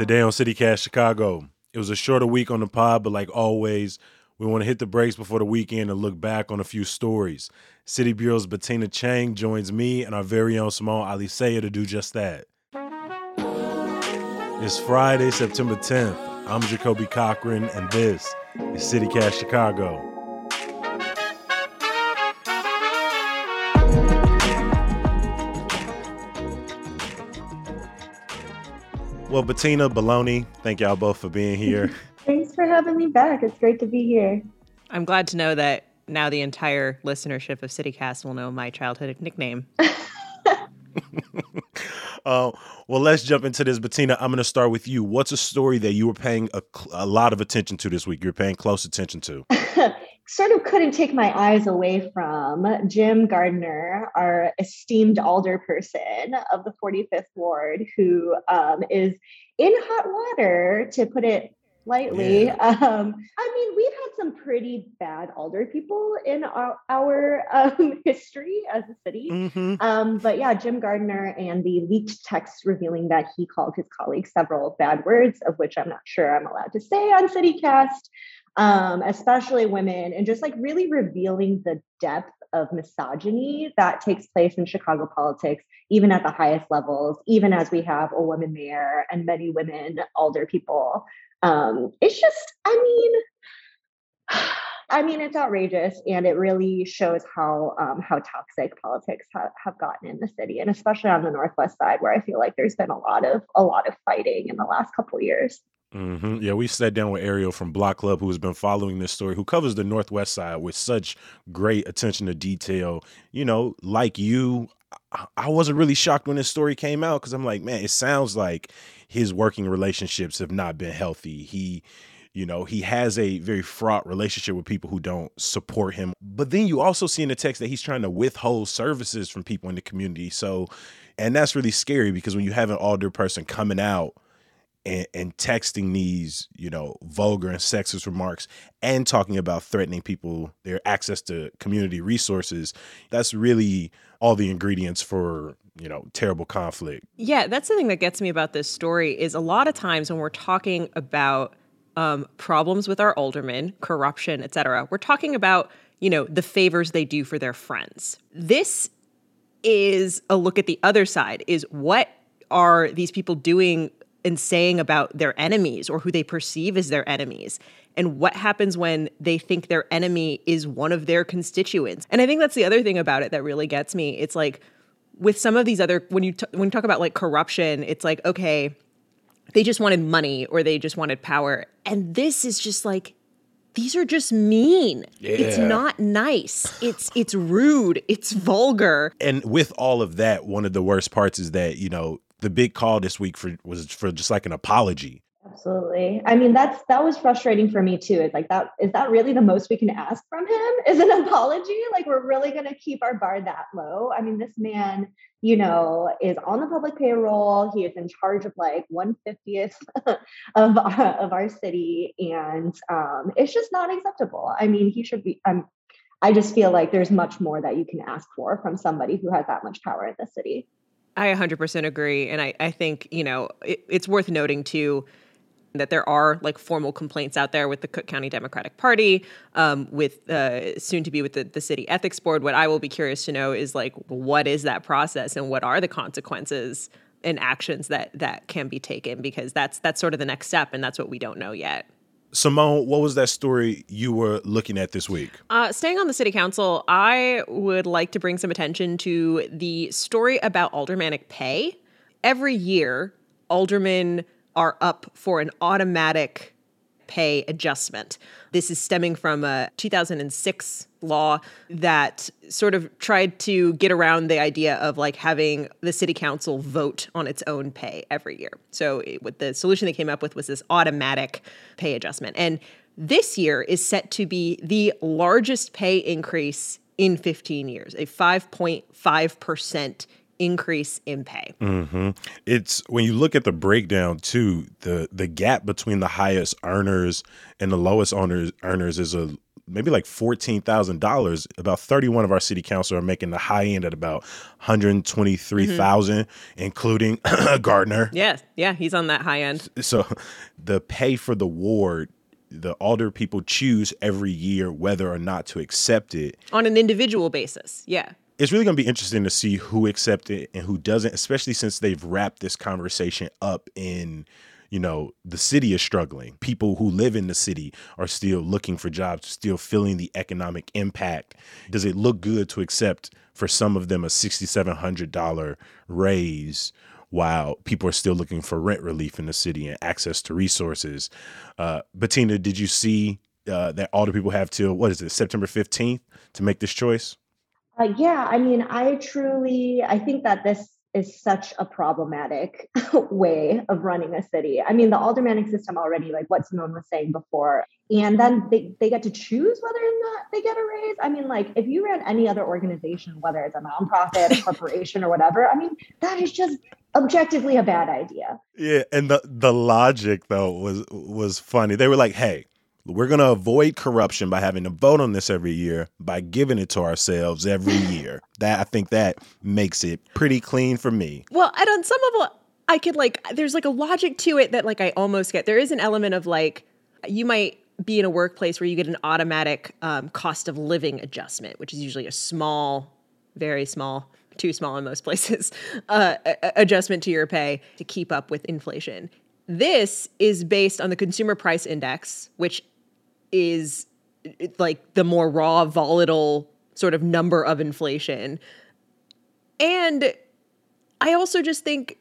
Today on CityCast Chicago, it was a shorter week on the pod, but like always, we want to hit the brakes before the weekend and look back on a few stories. City Bureau's Bettina Chang joins me and our very own Simone Alicea to do just that. It's Friday, September 10th. I'm Jacoby Cochran, and this is CityCast Chicago. Well, Bettina, Baloney, thank y'all both for being here. Thanks for having me back. It's great to be here. I'm glad to know that now the entire listenership of CityCast will know my childhood nickname. uh, well, let's jump into this. Bettina, I'm going to start with you. What's a story that you were paying a, a lot of attention to this week? You're paying close attention to. sort of couldn't take my eyes away from Jim Gardiner, our esteemed alderperson of the 45th Ward, who um, is in hot water, to put it lightly. Yeah. Um, I mean, we've had some pretty bad alder people in our, our um, history as a city. Mm-hmm. Um, but yeah, Jim Gardiner and the leaked text revealing that he called his colleagues several bad words, of which I'm not sure I'm allowed to say on CityCast, um, especially women, and just like really revealing the depth of misogyny that takes place in Chicago politics, even at the highest levels, even as we have a woman mayor and many women alder people um, it's just, I mean, I mean, it's outrageous, and it really shows how um, how toxic politics ha- have gotten in the city, and especially on the northwest side, where I feel like there's been a lot of a lot of fighting in the last couple years. Mm-hmm. Yeah, we sat down with Ariel from Block Club, who has been following this story, who covers the Northwest side with such great attention to detail. You know, like you, I wasn't really shocked when this story came out because I'm like, man, it sounds like his working relationships have not been healthy. He, you know, he has a very fraught relationship with people who don't support him. But then you also see in the text that he's trying to withhold services from people in the community. So, and that's really scary because when you have an older person coming out and, and texting these, you know, vulgar and sexist remarks and talking about threatening people their access to community resources, that's really all the ingredients for you know terrible conflict. Yeah that's the thing that gets me about this story is a lot of times when we're talking about um, problems with our aldermen corruption etc we're talking about you know the favors they do for their friends. This is a look at the other side is what are these people doing and saying about their enemies or who they perceive as their enemies and what happens when they think their enemy is one of their constituents and i think that's the other thing about it that really gets me it's like with some of these other when you t- when you talk about like corruption it's like okay they just wanted money or they just wanted power and this is just like these are just mean. Yeah. It's not nice. It's it's rude. It's vulgar. And with all of that, one of the worst parts is that, you know, the big call this week for was for just like an apology. Absolutely. I mean, that's that was frustrating for me too. It's like that is that really the most we can ask from him? Is an apology? Like we're really going to keep our bar that low? I mean, this man, you know, is on the public payroll. He is in charge of like one fiftieth of our, of our city, and um, it's just not acceptable. I mean, he should be. Um, I just feel like there's much more that you can ask for from somebody who has that much power in the city. I 100% agree. And I, I think, you know, it, it's worth noting too that there are like formal complaints out there with the Cook County Democratic Party, um, with uh, soon to be with the, the city ethics board. What I will be curious to know is like, what is that process and what are the consequences and actions that that can be taken? Because that's that's sort of the next step, and that's what we don't know yet. Simone, what was that story you were looking at this week? Uh, staying on the city council, I would like to bring some attention to the story about aldermanic pay. Every year, aldermen are up for an automatic pay adjustment. This is stemming from a 2006 law that sort of tried to get around the idea of like having the city council vote on its own pay every year. So it, what the solution they came up with was this automatic pay adjustment. And this year is set to be the largest pay increase in 15 years, a 5.5% increase in pay. Mm-hmm. It's when you look at the breakdown too, the the gap between the highest earners and the lowest earners earners is a maybe like fourteen thousand dollars. About thirty one of our city council are making the high end at about one hundred twenty three thousand, mm-hmm. including Gardiner. Yeah, yeah, he's on that high end. So the pay for the ward the alder people choose every year whether or not to accept it on an individual basis. Yeah. It's really going to be interesting to see who accepts it and who doesn't, especially since they've wrapped this conversation up in, you know, the city is struggling. People who live in the city are still looking for jobs, still feeling the economic impact. Does it look good to accept for some of them a $6,700 raise? while people are still looking for rent relief in the city and access to resources. Uh, Bettina, did you see uh, that all the people have till what is it, September 15th to make this choice? Uh, yeah, I mean, I truly, I think that this is such a problematic way of running a city. I mean, the aldermanic system already, like what Simone was saying before, and then they, they get to choose whether or not they get a raise. I mean, like if you ran any other organization, whether it's a nonprofit, a corporation, or whatever, I mean, that is just objectively a bad idea. Yeah, and the the logic though was was funny. They were like, "Hey, we're going to avoid corruption by having to vote on this every year by giving it to ourselves every year." That I think that makes it pretty clean for me. Well, and on some level I could like there's like a logic to it that like I almost get. There is an element of like you might be in a workplace where you get an automatic um, cost of living adjustment, which is usually a small, very small too small in most places, uh, adjustment to your pay to keep up with inflation. This is based on the consumer price index, which is like the more raw, volatile sort of number of inflation. And I also just think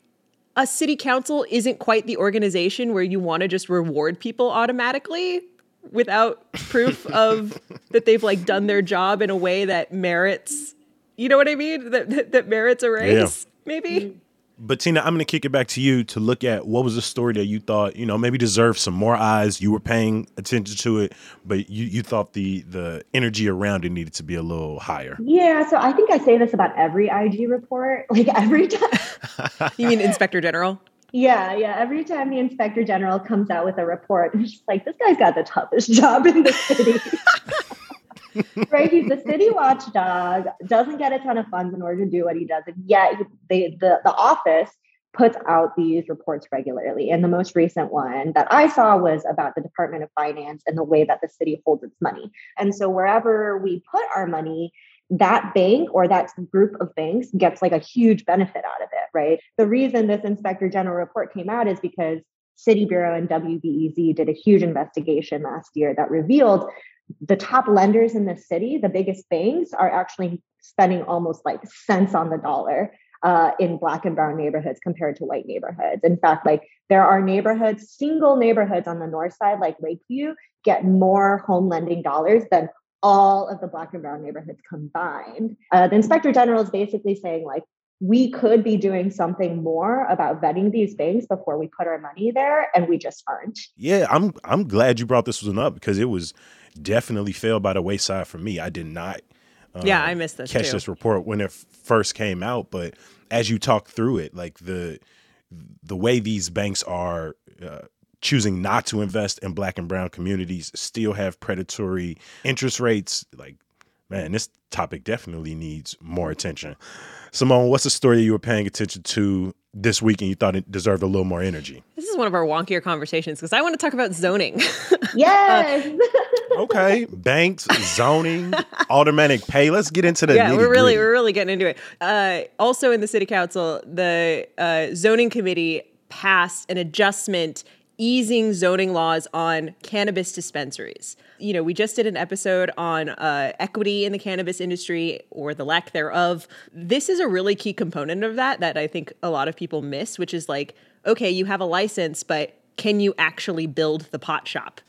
a city council isn't quite the organization where you want to just reward people automatically without proof of that they've like done their job in a way that merits you know what I mean? That that, that merits a raise, yeah. maybe. Mm. Bettina, I'm going to kick it back to you to look at what was the story that you thought, you know, maybe deserved some more eyes. You were paying attention to it, but you, you thought the the energy around it needed to be a little higher. Yeah, so I think I say this about every IG report, like every time. you mean Inspector General? Yeah, yeah. Every time the Inspector General comes out with a report, it's just like this guy's got the toughest job in the city. right? He's the city watchdog, doesn't get a ton of funds in order to do what he does. And yet they, the, the office puts out these reports regularly. And the most recent one that I saw was about the Department of Finance and the way that the city holds its money. And so wherever we put our money, that bank or that group of banks gets like a huge benefit out of it, right? The reason this inspector general report came out is because City Bureau and WBEZ did a huge investigation last year that revealed the top lenders in the city, the biggest banks, are actually spending almost like cents on the dollar uh, in black and brown neighborhoods compared to white neighborhoods. In fact, like there are neighborhoods, single neighborhoods on the north side, like Lakeview, get more home lending dollars than all of the black and brown neighborhoods combined. Uh, the inspector general is basically saying like we could be doing something more about vetting these banks before we put our money there and we just aren't yeah i'm i'm glad you brought this one up because it was definitely fell by the wayside for me. I did not. Um, yeah, I missed this. Catch too. this report when it first came out, but as you talk through it, like the the way these banks are uh, choosing not to invest in black and brown communities, still have predatory interest rates. Like, man, this topic definitely needs more attention. Simone, what's the story you were paying attention to this week and you thought it deserved a little more energy? This is one of our wonkier conversations because I want to talk about zoning. Yes. uh, okay, banks, zoning, aldermanic pay. Let's get into the yeah. We're really we're really getting into it. Uh, also, in the city council, the uh, zoning committee passed an adjustment easing zoning laws on cannabis dispensaries. You know, we just did an episode on uh, equity in the cannabis industry or the lack thereof. This is a really key component of that that I think a lot of people miss, which is like, okay, you have a license, but can you actually build the pot shop?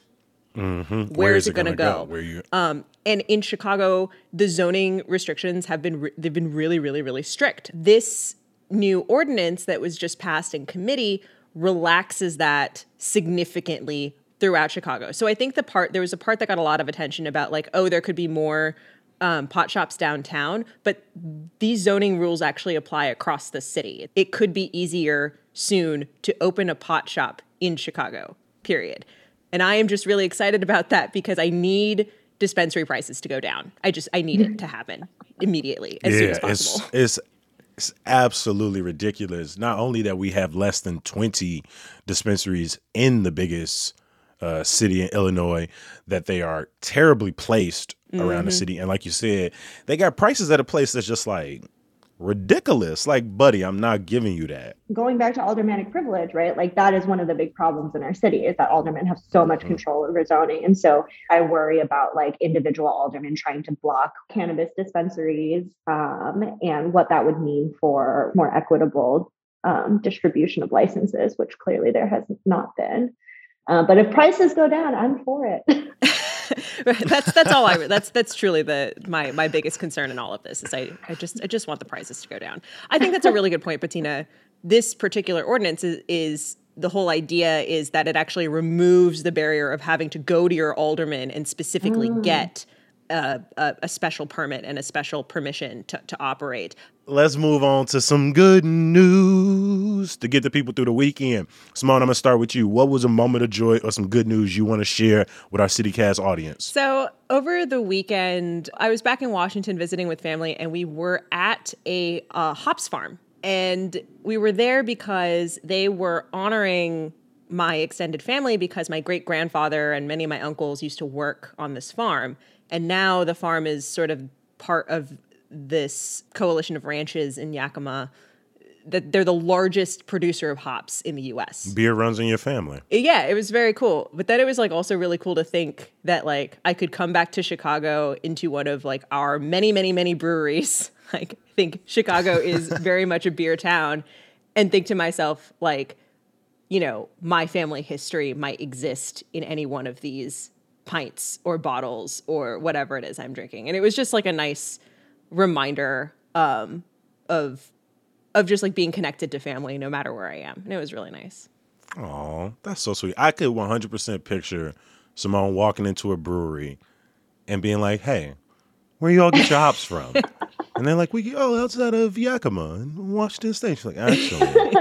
Mm-hmm. Where, Where is, it, going to go? go? Where you? Um, and in Chicago, the zoning restrictions have been re- they've been really, really, really strict. This new ordinance that was just passed in committee relaxes that significantly throughout Chicago. So I think the part there was a part that got a lot of attention about like, oh, there could be more um, pot shops downtown, but these zoning rules actually apply across the city. It could be easier soon to open a pot shop in Chicago. Period. And I am just really excited about that because I need dispensary prices to go down. I just I need it to happen immediately as soon as possible. It's, it's it's absolutely ridiculous. Not only that we have less than 20 dispensaries in the biggest uh, city in Illinois, that they are terribly placed around Mm-hmm. the city. And like you said, they got prices at a place that's just like ridiculous. Like, buddy, I'm not giving you that. Going back to aldermanic privilege, right? Like that is one of the big problems in our city is that aldermen have so much control over zoning. And so I worry about like individual aldermen trying to block cannabis dispensaries um, and what that would mean for more equitable um, distribution of licenses, which clearly there has not been. Uh, but if prices go down, I'm for it. that's that's all I that's that's truly the my my biggest concern in all of this is I I just I just want the prices to go down. I think that's a really good point, Bettina. This particular ordinance is, is the whole idea is that it actually removes the barrier of having to go to your alderman and specifically mm. get a, a, a special permit and a special permission to, to operate. Let's move on to some good news to get the people through the weekend. Simone, I'm gonna start with you. What was a moment of joy or some good news you want to share with our CityCast audience? So over the weekend, I was back in Washington visiting with family, and we were at a uh, hops farm, and we were there because they were honoring my extended family because my great grandfather and many of my uncles used to work on this farm, and now the farm is sort of part of this coalition of ranches in Yakima. That they're the largest producer of hops in the U.S. Beer runs in your family. Yeah, it was very cool. But then it was like also really cool to think that like I could come back to Chicago into one of like our many, many, many breweries. Like I think Chicago is very much a beer town and think to myself like, you know, my family history might exist in any one of these pints or bottles or whatever it is I'm drinking. And it was just like a nice reminder um of of just like being connected to family no matter where I am. And it was really nice. Oh, that's so sweet. I could 100% picture Simone walking into a brewery and being like, hey, where you all get your hops from? and they're like, we get all outside of Yakima and Washington State. She's like, actually,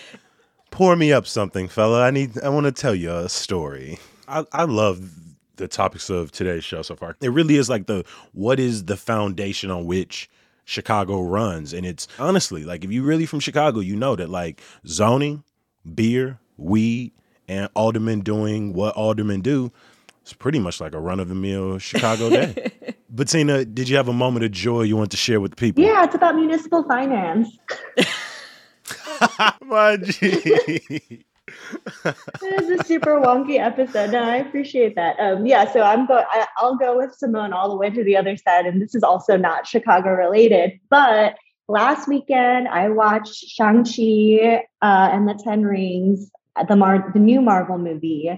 pour me up something, fella. I need, I want to tell you a story. I, I love the topics of today's show so far. It really is like the, what is the foundation on which Chicago runs? And it's honestly, like, if you really from Chicago, you know that like zoning, beer, weed, and aldermen doing what aldermen do, it's pretty much like a run of the mill Chicago day. Bettina, did you have a moment of joy you want to share with the people? yeah, it's about municipal finance. My G. It is a super wonky episode. No, I appreciate that. Um, yeah, so I'm go. I, I'll go with Simone all the way to the other side, and this is also not Chicago related. But last weekend, I watched Shang Chi uh, and the Ten Rings, the Mar- the new Marvel movie,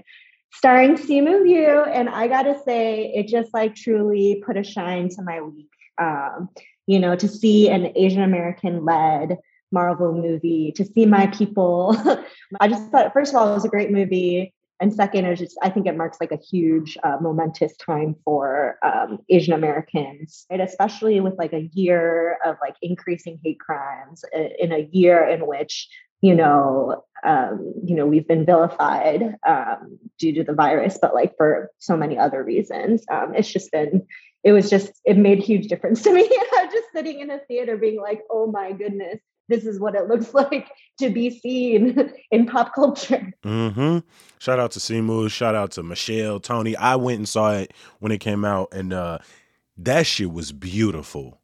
starring Simu Liu, and I gotta say, it just like truly put a shine to my week. Um, you know, to see an Asian American led Marvel movie, to see my people. I just thought, first of all, it was a great movie. And second, it just, I think it marks like a huge, uh, momentous time for um, Asian Americans, and especially with like a year of like increasing hate crimes uh, in a year in which, you know, um, you know, we've been vilified um, due to the virus, but like for so many other reasons. Um, it's just been, it was just, it made huge difference to me. Just sitting in a theater being like, oh my goodness, this is what it looks like to be seen in pop culture. Mm-hmm. Shout out to Simu. Shout out to Michelle, Tony. I went and saw it when it came out, and uh, that shit was beautiful.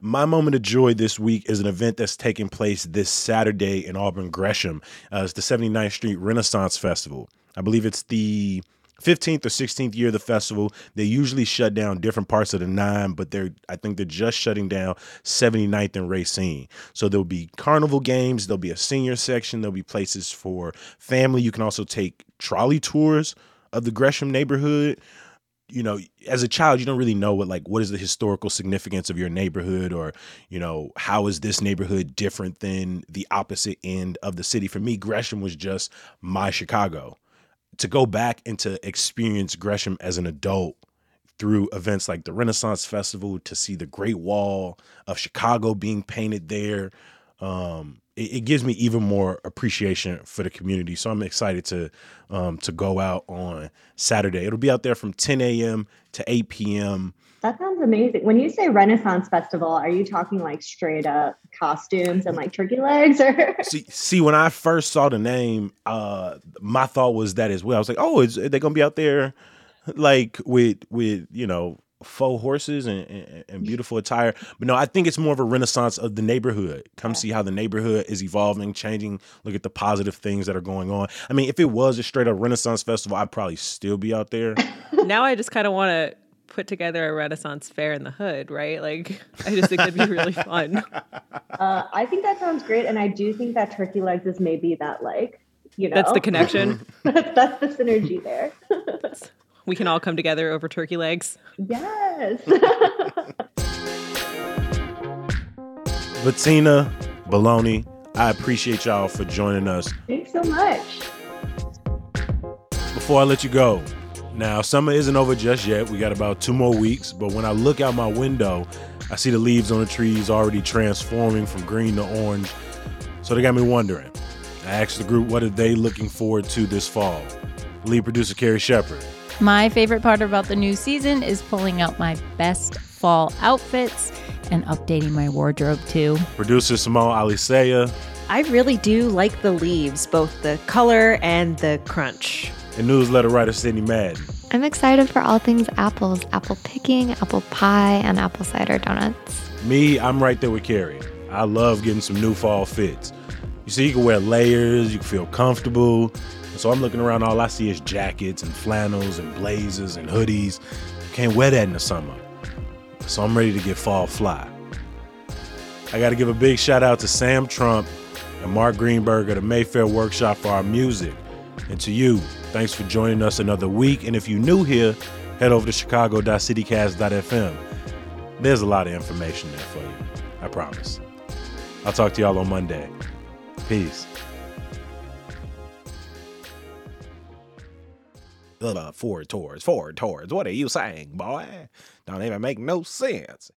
My moment of joy this week is an event that's taking place this Saturday in Auburn, Gresham. Uh, it's the 79th Street Renaissance Festival. I believe it's the 15th or 16th year of the festival. They usually shut down different parts of the nine, but they're I think they're just shutting down 79th and Racine. So there'll be carnival games, there'll be a senior section, there'll be places for family. You can also take trolley tours of the Gresham neighborhood. You know, as a child, you don't really know what like what is the historical significance of your neighborhood or, you know, how is this neighborhood different than the opposite end of the city? For me, Gresham was just my Chicago to go back and to experience Gresham as an adult through events like the Renaissance Festival, to see the Great Wall of Chicago being painted there, um, it, it, gives me even more appreciation for the community. So I'm excited to um, to go out on Saturday. It'll be out there from 10 a.m. to 8 p.m. That sounds amazing. When you say Renaissance Festival, are you talking like straight up costumes and like turkey legs or see, see when I first saw the name, uh my thought was that as well. I was like, oh, is they gonna be out there like with with, you know, faux horses and, and, and, beautiful attire. But no, I think it's more of a renaissance of the neighborhood. Come see how the neighborhood is evolving, changing. Look at the positive things that are going on. I mean, if it was a straight up Renaissance festival, I'd probably still be out there. now I just kind of want to put together a Renaissance fair in the hood, right? Like, I just think it'd be really fun. Uh, I think that sounds great, and I do think that turkey legs is maybe that like you know that's the connection. that's, that's the synergy there. we can all come together over turkey legs. Yes. Bettina, Baloney, I appreciate y'all for joining us. Thanks so much. Before I let you go, now summer isn't over just yet. We got about two more weeks, but when I look out my window, I see the leaves on the trees already transforming from green to orange. So they got me wondering. I asked the group what are they looking forward to this fall. Lead producer Carrie Shepard. My favorite part about the new season is pulling out my best fall outfits and updating my wardrobe too. Producer Simone Alicea. I really do like the leaves, both the color and the crunch. And newsletter writer Sydney Madden. I'm excited for all things apples apple picking, apple pie, and apple cider donuts. Me, I'm right there with Carrie. I love getting some new fall fits. You see, you can wear layers, you can feel comfortable, so I'm looking around, all I see is jackets and flannels and blazers and hoodies. Can't wear that in the summer. So I'm ready to get fall fly. I got to give a big shout out to Sam Trump and Mark Greenberg at the Mayfair Workshop for our music. And to you, thanks for joining us another week. And if you're new here, head over to chicago.citycast.fm. There's a lot of information there for you. I promise. I'll talk to y'all on Monday. Peace. Forward towards, forward towards. What are you saying, boy? Don't even make no sense.